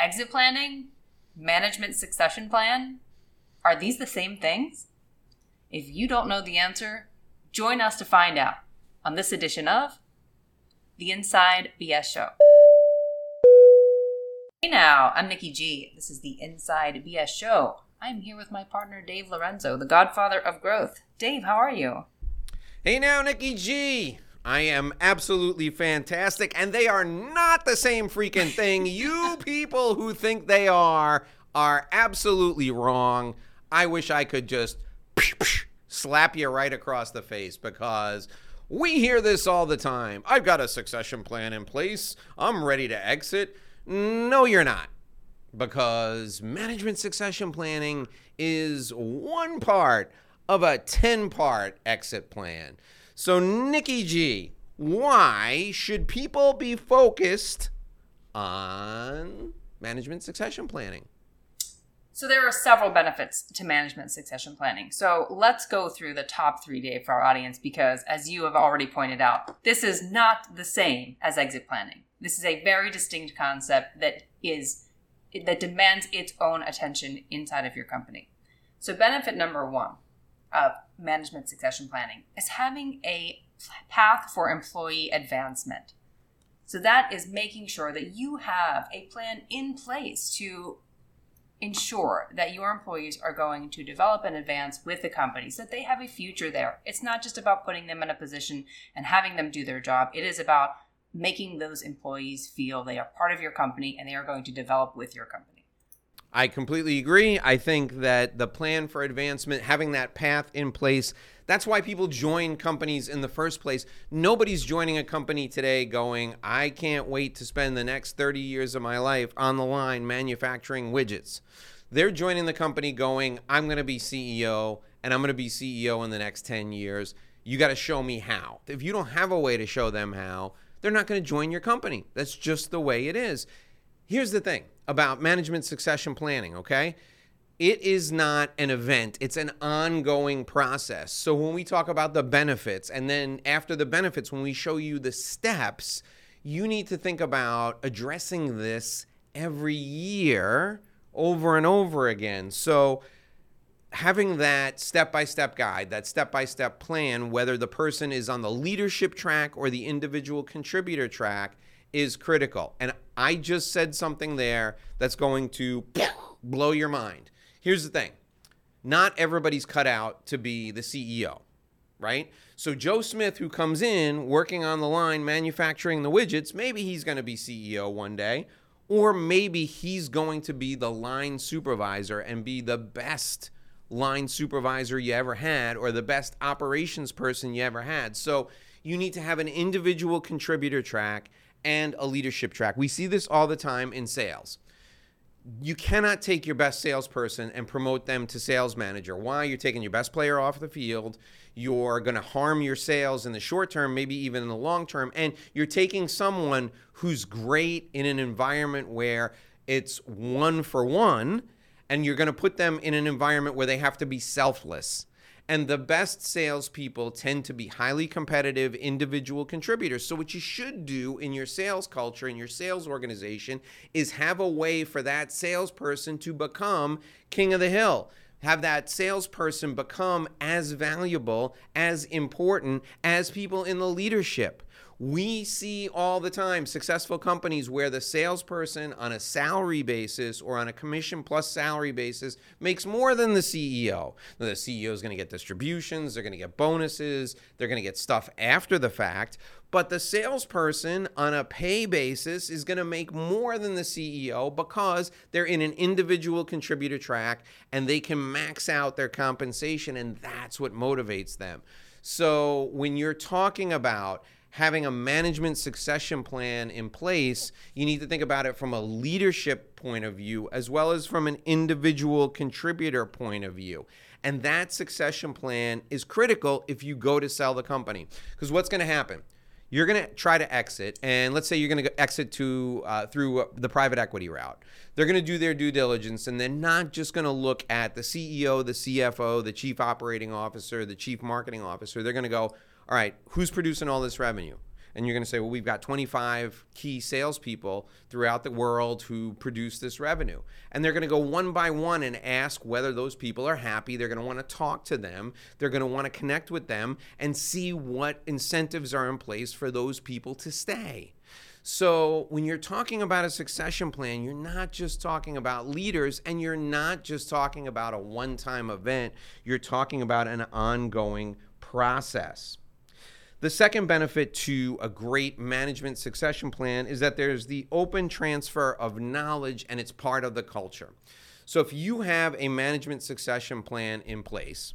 Exit planning, management succession plan, are these the same things? If you don't know the answer, join us to find out on this edition of The Inside BS Show. Hey now, I'm Nikki G. This is the Inside BS Show. I'm here with my partner Dave Lorenzo, the godfather of growth. Dave, how are you? Hey now, Nikki G. I am absolutely fantastic, and they are not the same freaking thing. you people who think they are are absolutely wrong. I wish I could just slap you right across the face because we hear this all the time. I've got a succession plan in place. I'm ready to exit. No, you're not. Because management succession planning is one part of a 10 part exit plan. So, Nikki G, why should people be focused on management succession planning? So, there are several benefits to management succession planning. So, let's go through the top three, Dave, for our audience, because as you have already pointed out, this is not the same as exit planning. This is a very distinct concept that is that demands its own attention inside of your company. So, benefit number one of management succession planning is having a path for employee advancement. So that is making sure that you have a plan in place to ensure that your employees are going to develop and advance with the company so that they have a future there. It's not just about putting them in a position and having them do their job. It is about making those employees feel they are part of your company and they are going to develop with your company. I completely agree. I think that the plan for advancement, having that path in place, that's why people join companies in the first place. Nobody's joining a company today going, I can't wait to spend the next 30 years of my life on the line manufacturing widgets. They're joining the company going, I'm going to be CEO and I'm going to be CEO in the next 10 years. You got to show me how. If you don't have a way to show them how, they're not going to join your company. That's just the way it is. Here's the thing about management succession planning, okay? It is not an event, it's an ongoing process. So when we talk about the benefits, and then after the benefits, when we show you the steps, you need to think about addressing this every year over and over again. So having that step by step guide, that step by step plan, whether the person is on the leadership track or the individual contributor track, is critical. And I just said something there that's going to blow your mind. Here's the thing not everybody's cut out to be the CEO, right? So, Joe Smith, who comes in working on the line manufacturing the widgets, maybe he's going to be CEO one day, or maybe he's going to be the line supervisor and be the best line supervisor you ever had or the best operations person you ever had. So, you need to have an individual contributor track and a leadership track. We see this all the time in sales. You cannot take your best salesperson and promote them to sales manager. Why? You're taking your best player off the field. You're going to harm your sales in the short term, maybe even in the long term. And you're taking someone who's great in an environment where it's one for one, and you're going to put them in an environment where they have to be selfless and the best salespeople tend to be highly competitive individual contributors. So, what you should do in your sales culture, in your sales organization, is have a way for that salesperson to become king of the hill have that salesperson become as valuable, as important as people in the leadership. We see all the time successful companies where the salesperson on a salary basis or on a commission plus salary basis makes more than the CEO. The CEO is going to get distributions, they're going to get bonuses, they're going to get stuff after the fact. But the salesperson on a pay basis is going to make more than the CEO because they're in an individual contributor track and they can max out their compensation, and that's what motivates them. So when you're talking about having a management succession plan in place, you need to think about it from a leadership point of view as well as from an individual contributor point of view. And that succession plan is critical if you go to sell the company. Because what's going to happen? You're going to try to exit, and let's say you're going to exit to uh, through the private equity route. They're going to do their due diligence, and they're not just going to look at the CEO, the CFO, the chief operating officer, the chief marketing officer. They're going to go, all right, who's producing all this revenue? And you're going to say, well, we've got 25 key salespeople throughout the world who produce this revenue. And they're going to go one by one and ask whether those people are happy. They're going to want to talk to them. They're going to want to connect with them and see what incentives are in place for those people to stay. So, when you're talking about a succession plan, you're not just talking about leaders and you're not just talking about a one time event, you're talking about an ongoing process. The second benefit to a great management succession plan is that there's the open transfer of knowledge and it's part of the culture. So if you have a management succession plan in place,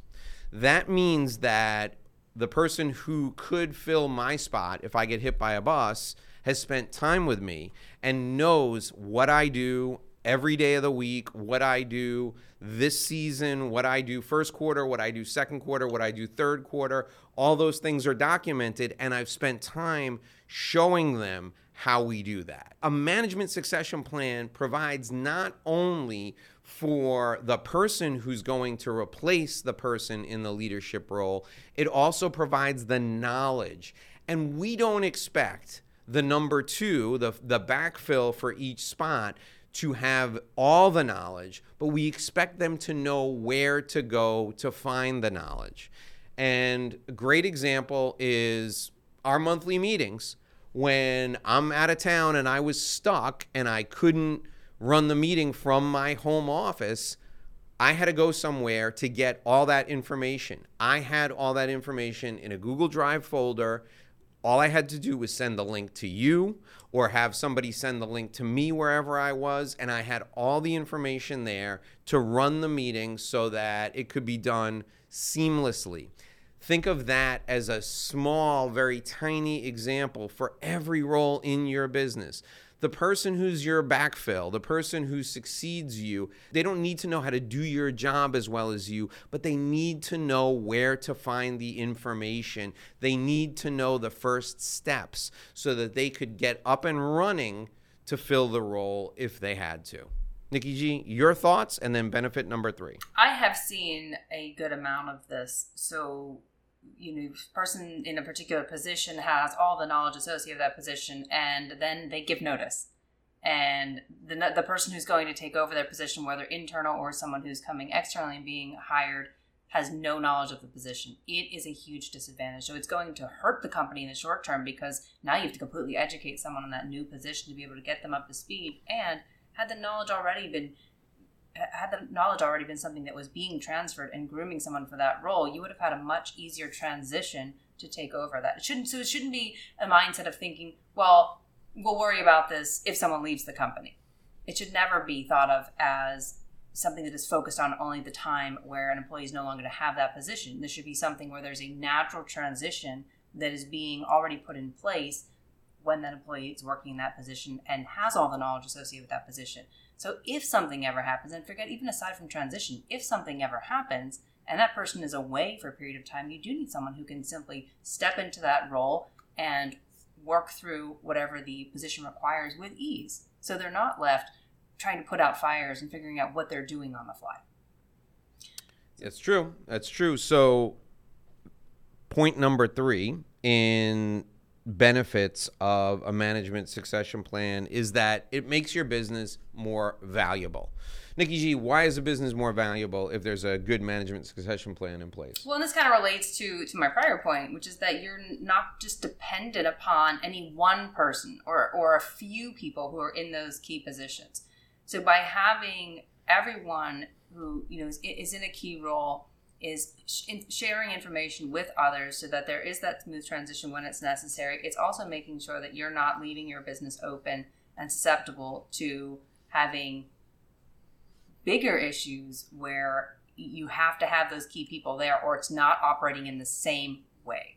that means that the person who could fill my spot if I get hit by a bus has spent time with me and knows what I do every day of the week, what I do this season, what I do first quarter, what I do second quarter, what I do third quarter. All those things are documented, and I've spent time showing them how we do that. A management succession plan provides not only for the person who's going to replace the person in the leadership role, it also provides the knowledge. And we don't expect the number two, the, the backfill for each spot, to have all the knowledge, but we expect them to know where to go to find the knowledge. And a great example is our monthly meetings. When I'm out of town and I was stuck and I couldn't run the meeting from my home office, I had to go somewhere to get all that information. I had all that information in a Google Drive folder all I had to do was send the link to you or have somebody send the link to me wherever I was. And I had all the information there to run the meeting so that it could be done seamlessly. Think of that as a small, very tiny example for every role in your business the person who's your backfill, the person who succeeds you, they don't need to know how to do your job as well as you, but they need to know where to find the information. They need to know the first steps so that they could get up and running to fill the role if they had to. Nikki G, your thoughts and then benefit number three. I have seen a good amount of this. So you know person in a particular position has all the knowledge associated with that position and then they give notice. And the, the person who's going to take over their position whether internal or someone who's coming externally and being hired has no knowledge of the position. It is a huge disadvantage. So it's going to hurt the company in the short term because now you have to completely educate someone on that new position to be able to get them up to speed and had the knowledge already been had the knowledge already been something that was being transferred and grooming someone for that role, you would have had a much easier transition to take over that. It shouldn't so it shouldn't be a mindset of thinking, well, we'll worry about this if someone leaves the company. It should never be thought of as something that is focused on only the time where an employee is no longer to have that position. This should be something where there's a natural transition that is being already put in place when that employee is working in that position and has all the knowledge associated with that position. So if something ever happens, and forget even aside from transition, if something ever happens and that person is away for a period of time, you do need someone who can simply step into that role and work through whatever the position requires with ease. So they're not left trying to put out fires and figuring out what they're doing on the fly. That's true. That's true. So, point number three in benefits of a management succession plan is that it makes your business more valuable. Nikki G, why is a business more valuable if there's a good management succession plan in place? Well, and this kind of relates to to my prior point, which is that you're not just dependent upon any one person or or a few people who are in those key positions. So by having everyone who you know is, is in a key role is sharing information with others so that there is that smooth transition when it's necessary. It's also making sure that you're not leaving your business open and susceptible to having bigger issues where you have to have those key people there or it's not operating in the same way.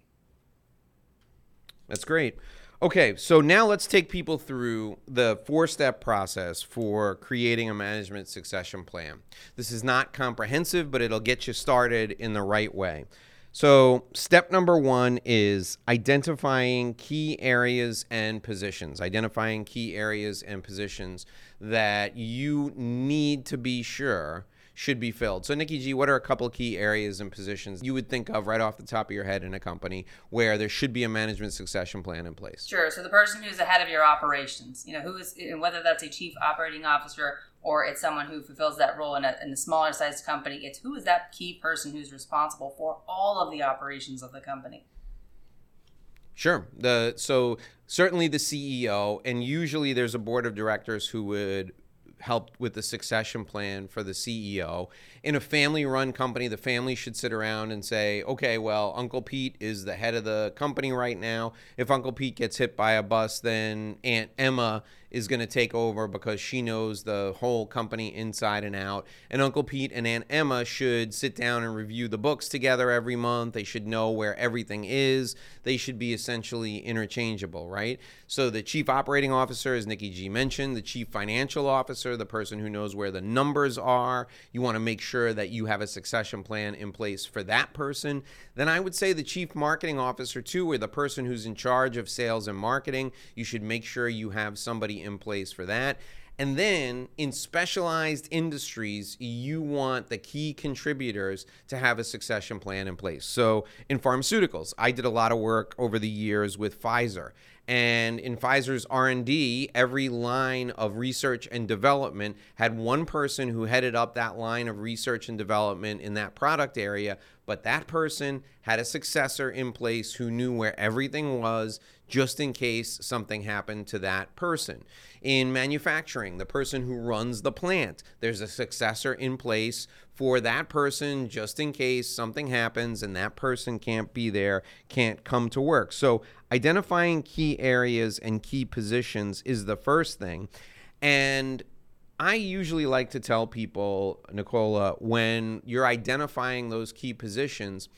That's great. Okay, so now let's take people through the four step process for creating a management succession plan. This is not comprehensive, but it'll get you started in the right way. So, step number one is identifying key areas and positions, identifying key areas and positions that you need to be sure should be filled. So, Nikki G, what are a couple of key areas and positions you would think of right off the top of your head in a company where there should be a management succession plan in place? Sure. So, the person who's ahead of your operations, you know, who is, whether that's a chief operating officer or it's someone who fulfills that role in a, in a smaller sized company, it's who is that key person who's responsible for all of the operations of the company. Sure. The so certainly the CEO, and usually there's a board of directors who would help with the succession plan for the CEO. In a family run company, the family should sit around and say, okay, well, Uncle Pete is the head of the company right now. If Uncle Pete gets hit by a bus, then Aunt Emma is going to take over because she knows the whole company inside and out. And Uncle Pete and Aunt Emma should sit down and review the books together every month. They should know where everything is. They should be essentially interchangeable, right? So the chief operating officer, as Nikki G mentioned, the chief financial officer, the person who knows where the numbers are. You want to make sure that you have a succession plan in place for that person. Then I would say the chief marketing officer, too, or the person who's in charge of sales and marketing. You should make sure you have somebody in place for that. And then in specialized industries, you want the key contributors to have a succession plan in place. So in pharmaceuticals, I did a lot of work over the years with Pfizer. And in Pfizer's R&D, every line of research and development had one person who headed up that line of research and development in that product area, but that person had a successor in place who knew where everything was just in case something happened to that person. In manufacturing, the person who runs the plant, there's a successor in place for that person just in case something happens and that person can't be there, can't come to work. So, identifying key areas and key positions is the first thing. And I usually like to tell people, Nicola, when you're identifying those key positions,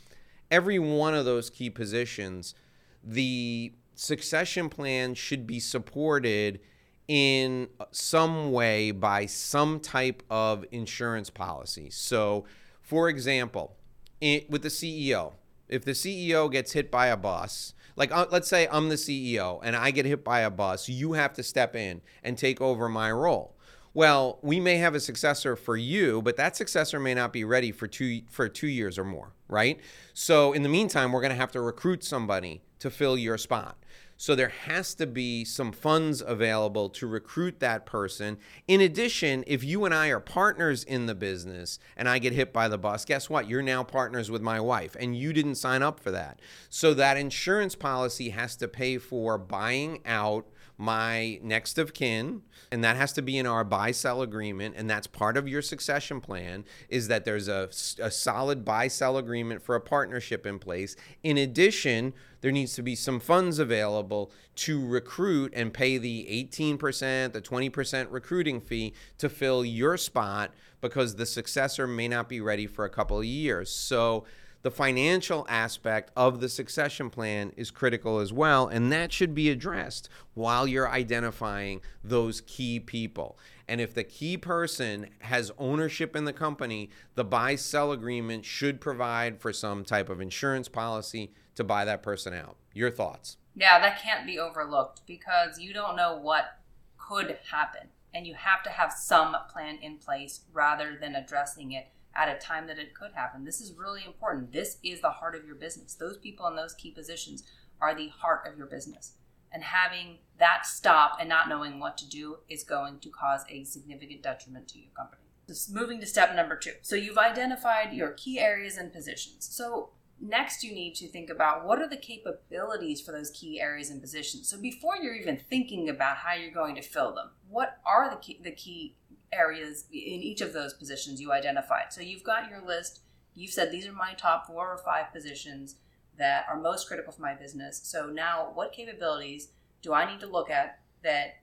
every one of those key positions, the succession plan should be supported in some way by some type of insurance policy. So, for example, it, with the CEO, if the CEO gets hit by a bus, like uh, let's say I'm the CEO and I get hit by a bus, you have to step in and take over my role. Well, we may have a successor for you, but that successor may not be ready for two for 2 years or more, right? So in the meantime, we're going to have to recruit somebody to fill your spot. So there has to be some funds available to recruit that person. In addition, if you and I are partners in the business and I get hit by the bus, guess what? You're now partners with my wife and you didn't sign up for that. So that insurance policy has to pay for buying out my next of kin and that has to be in our buy sell agreement and that's part of your succession plan is that there's a, a solid buy sell agreement for a partnership in place. In addition there needs to be some funds available to recruit and pay the 18% the 20% recruiting fee to fill your spot because the successor may not be ready for a couple of years. So the financial aspect of the succession plan is critical as well, and that should be addressed while you're identifying those key people. And if the key person has ownership in the company, the buy sell agreement should provide for some type of insurance policy to buy that person out. Your thoughts? Yeah, that can't be overlooked because you don't know what could happen. And you have to have some plan in place rather than addressing it at a time that it could happen. This is really important. This is the heart of your business. Those people in those key positions are the heart of your business. And having that stop and not knowing what to do is going to cause a significant detriment to your company. Just moving to step number two. So you've identified your key areas and positions. So next you need to think about what are the capabilities for those key areas and positions. So before you're even thinking about how you're going to fill them, what are the key, the key areas in each of those positions you identified. So you've got your list. You've said these are my top four or five positions that are most critical for my business. So now, what capabilities do I need to look at that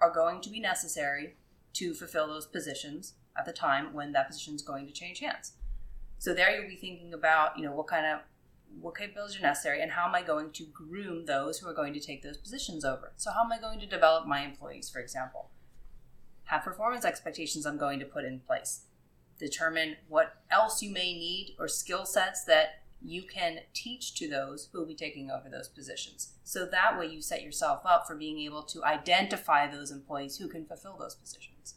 are going to be necessary to fulfill those positions at the time when that position is going to change hands? So there you'll be thinking about, you know, what kind of what capabilities are necessary and how am I going to groom those who are going to take those positions over? So how am I going to develop my employees, for example? Have performance expectations I'm going to put in place. Determine what else you may need or skill sets that you can teach to those who will be taking over those positions. So that way you set yourself up for being able to identify those employees who can fulfill those positions.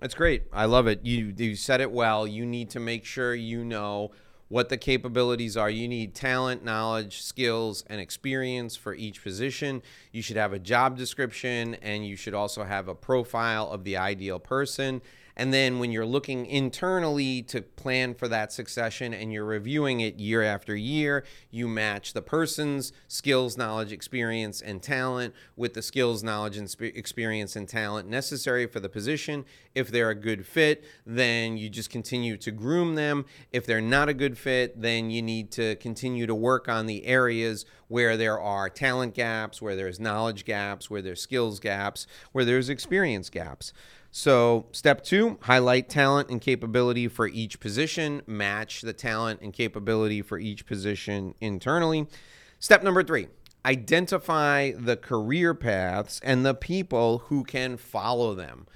That's great. I love it. You you said it well. You need to make sure you know what the capabilities are. You need talent, knowledge, skills, and experience for each position. You should have a job description and you should also have a profile of the ideal person. And then when you're looking internally to plan for that succession and you're reviewing it year after year, you match the person's skills, knowledge, experience, and talent with the skills, knowledge, and experience and talent necessary for the position. If they're a good fit, then you just continue to groom them. If they're not a good fit, then you need to continue to work on the areas where there are talent gaps, where there's knowledge gaps, where there's skills gaps, where there's experience gaps. So, step two, highlight talent and capability for each position, match the talent and capability for each position internally. Step number three, identify the career paths and the people who can follow them.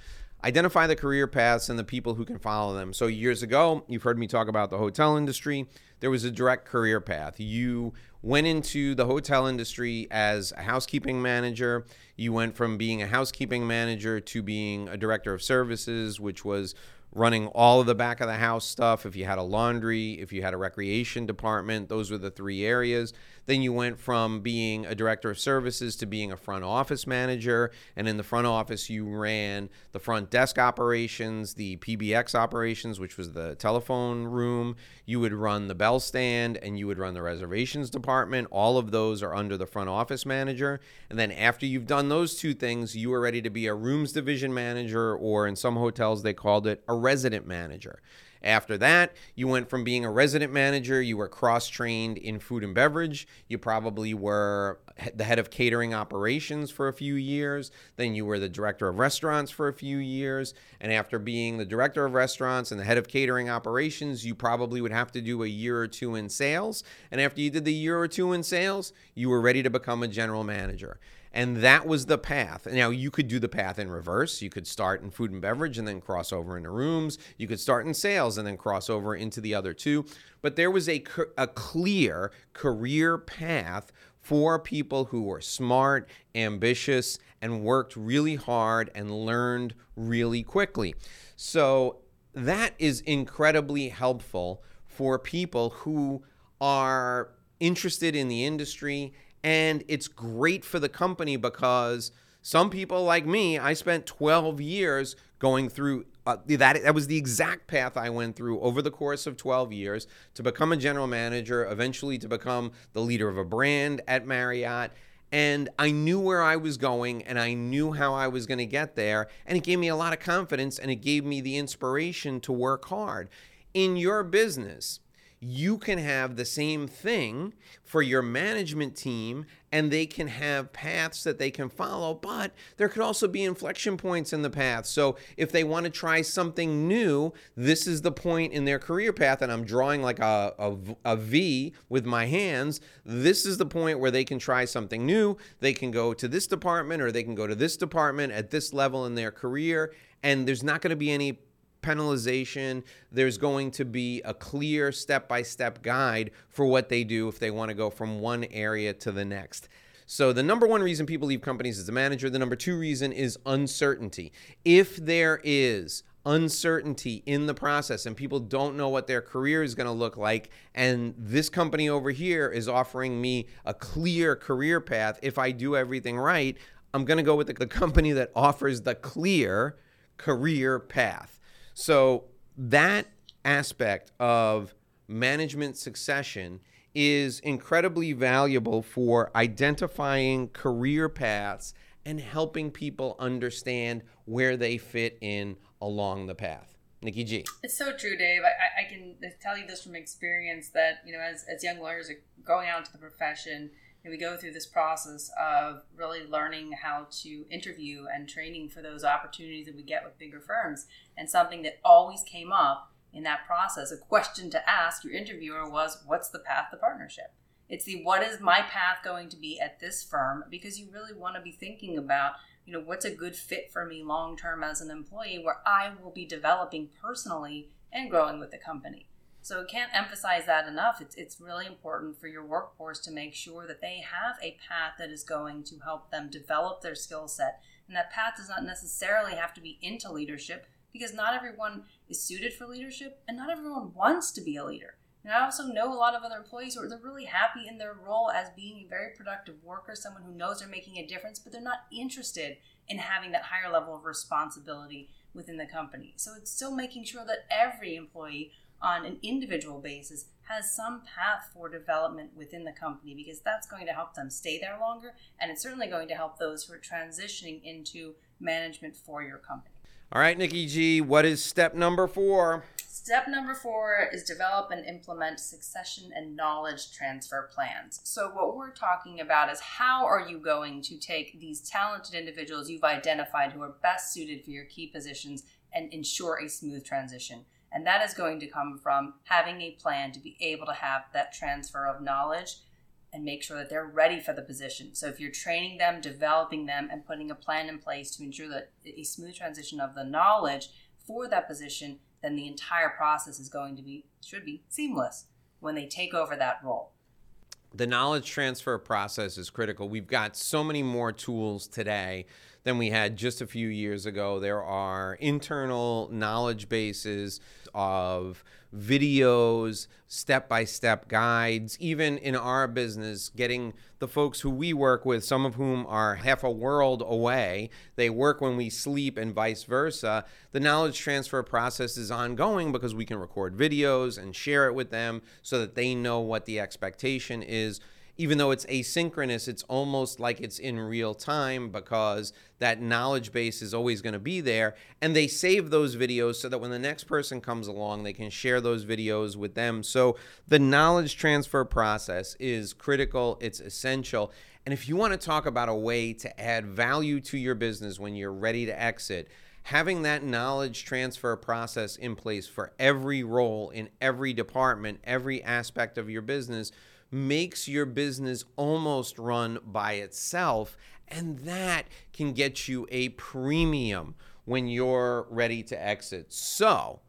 Identify the career paths and the people who can follow them. So, years ago, you've heard me talk about the hotel industry. There was a direct career path. You went into the hotel industry as a housekeeping manager. You went from being a housekeeping manager to being a director of services, which was running all of the back of the house stuff. If you had a laundry, if you had a recreation department, those were the three areas. Then you went from being a director of services to being a front office manager. And in the front office, you ran the front desk operations, the PBX operations, which was the telephone room. You would run the bell stand and you would run the reservations department. All of those are under the front office manager. And then after you've done those two things, you are ready to be a rooms division manager, or in some hotels, they called it a resident manager. After that, you went from being a resident manager, you were cross trained in food and beverage. You probably were the head of catering operations for a few years. Then you were the director of restaurants for a few years. And after being the director of restaurants and the head of catering operations, you probably would have to do a year or two in sales. And after you did the year or two in sales, you were ready to become a general manager. And that was the path. Now, you could do the path in reverse. You could start in food and beverage and then cross over into rooms. You could start in sales and then cross over into the other two. But there was a, a clear career path for people who were smart, ambitious, and worked really hard and learned really quickly. So that is incredibly helpful for people who are interested in the industry and it's great for the company because some people like me, I spent 12 years going through uh, that. That was the exact path I went through over the course of 12 years to become a general manager, eventually to become the leader of a brand at Marriott. And I knew where I was going and I knew how I was going to get there. And it gave me a lot of confidence and it gave me the inspiration to work hard. In your business, you can have the same thing for your management team and they can have paths that they can follow, but there could also be inflection points in the path. So if they want to try something new, this is the point in their career path, and I'm drawing like a, a, a V with my hands. This is the point where they can try something new. They can go to this department or they can go to this department at this level in their career, and there's not going to be any penalization. There's going to be a clear step by step guide for what they do if they want to go from one area to the next. So, the number one reason people leave companies as a manager, the number two reason is uncertainty. If there is uncertainty in the process and people don't know what their career is going to look like, and this company over here is offering me a clear career path, if I do everything right, I'm going to go with the, the company that offers the clear career path. So that aspect of management succession is incredibly valuable for identifying career paths and helping people understand where they fit in along the path. Nikki G. It's so true, Dave. I, I can tell you this from experience that, you know, as, as young lawyers are going out into the profession, and we go through this process of really learning how to interview and training for those opportunities that we get with bigger firms. And something that always came up in that process, a question to ask your interviewer was, What's the path to partnership? It's the what is my path going to be at this firm? Because you really want to be thinking about, you know, what's a good fit for me long term as an employee where I will be developing personally and growing with the company. So I can't emphasize that enough. It's it's really important for your workforce to make sure that they have a path that is going to help them develop their skill set And that path does not necessarily have to be into leadership because not everyone is suited for leadership and not everyone wants to be a leader. And I also know a lot of other employees who are they're really happy in their role as being a very productive worker, someone who knows they're making a difference, but they're not interested in having that higher level of responsibility within the company. So it's still making sure that every employee on an individual basis has some path for development within the company because that's going to help them stay there longer and it's certainly going to help those who are transitioning into management for your company. All right, Nikki G, what is step number four? Step number four is develop and implement succession and knowledge transfer plans. So, what we're talking about is how are you going to take these talented individuals you've identified who are best suited for your key positions and ensure a smooth transition? And that is going to come from having a plan to be able to have that transfer of knowledge and make sure that they're ready for the position. So if you're training them, developing them, and putting a plan in place to ensure that a smooth transition of the knowledge for that position, then the entire process is going to be should be seamless when they take over that role. The knowledge transfer process is critical. We've got so many more tools today than we had just a few years ago. There are internal knowledge bases of videos, step by step guides, even in our business, getting the folks who we work with, some of whom are half a world away, they work when we sleep and vice versa. The knowledge transfer process is ongoing because we can record videos and share it with them so that they know what the expectation is even though it's asynchronous, it's almost like it's in real time because that knowledge base is always going to be there. And they save those videos so that when the next person comes along, they can share those videos with them. So the knowledge transfer process is critical, it's essential. And if you want to talk about a way to add value to your business when you're ready to exit, having that knowledge transfer process in place for every role in every department, every aspect of your business makes your business almost run by itself. And that can get you a premium when you're ready to exit. So,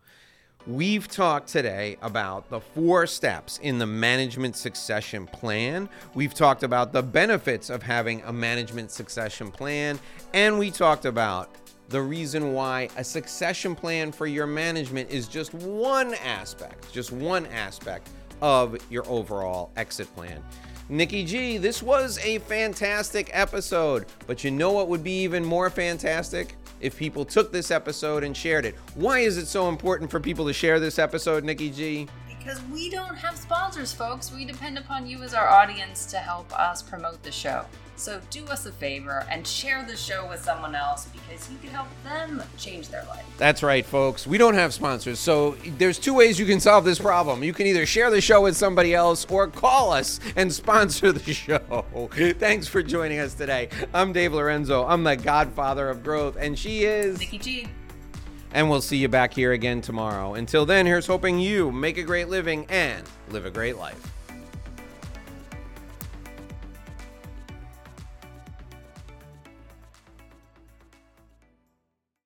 We've talked today about the four steps in the management succession plan. We've talked about the benefits of having a management succession plan. And we talked about the reason why a succession plan for your management is just one aspect, just one aspect of your overall exit plan. Nikki G, this was a fantastic episode, but you know what would be even more fantastic? If people took this episode and shared it. Why is it so important for people to share this episode, Nikki G? Because we don't have sponsors, folks. We depend upon you as our audience to help us promote the show. So do us a favor and share the show with someone else because you can help them change their life. That's right, folks. We don't have sponsors. So there's two ways you can solve this problem. You can either share the show with somebody else or call us and sponsor the show. Thanks for joining us today. I'm Dave Lorenzo. I'm the godfather of growth, and she is Nikki G. And we'll see you back here again tomorrow. Until then, here's hoping you make a great living and live a great life.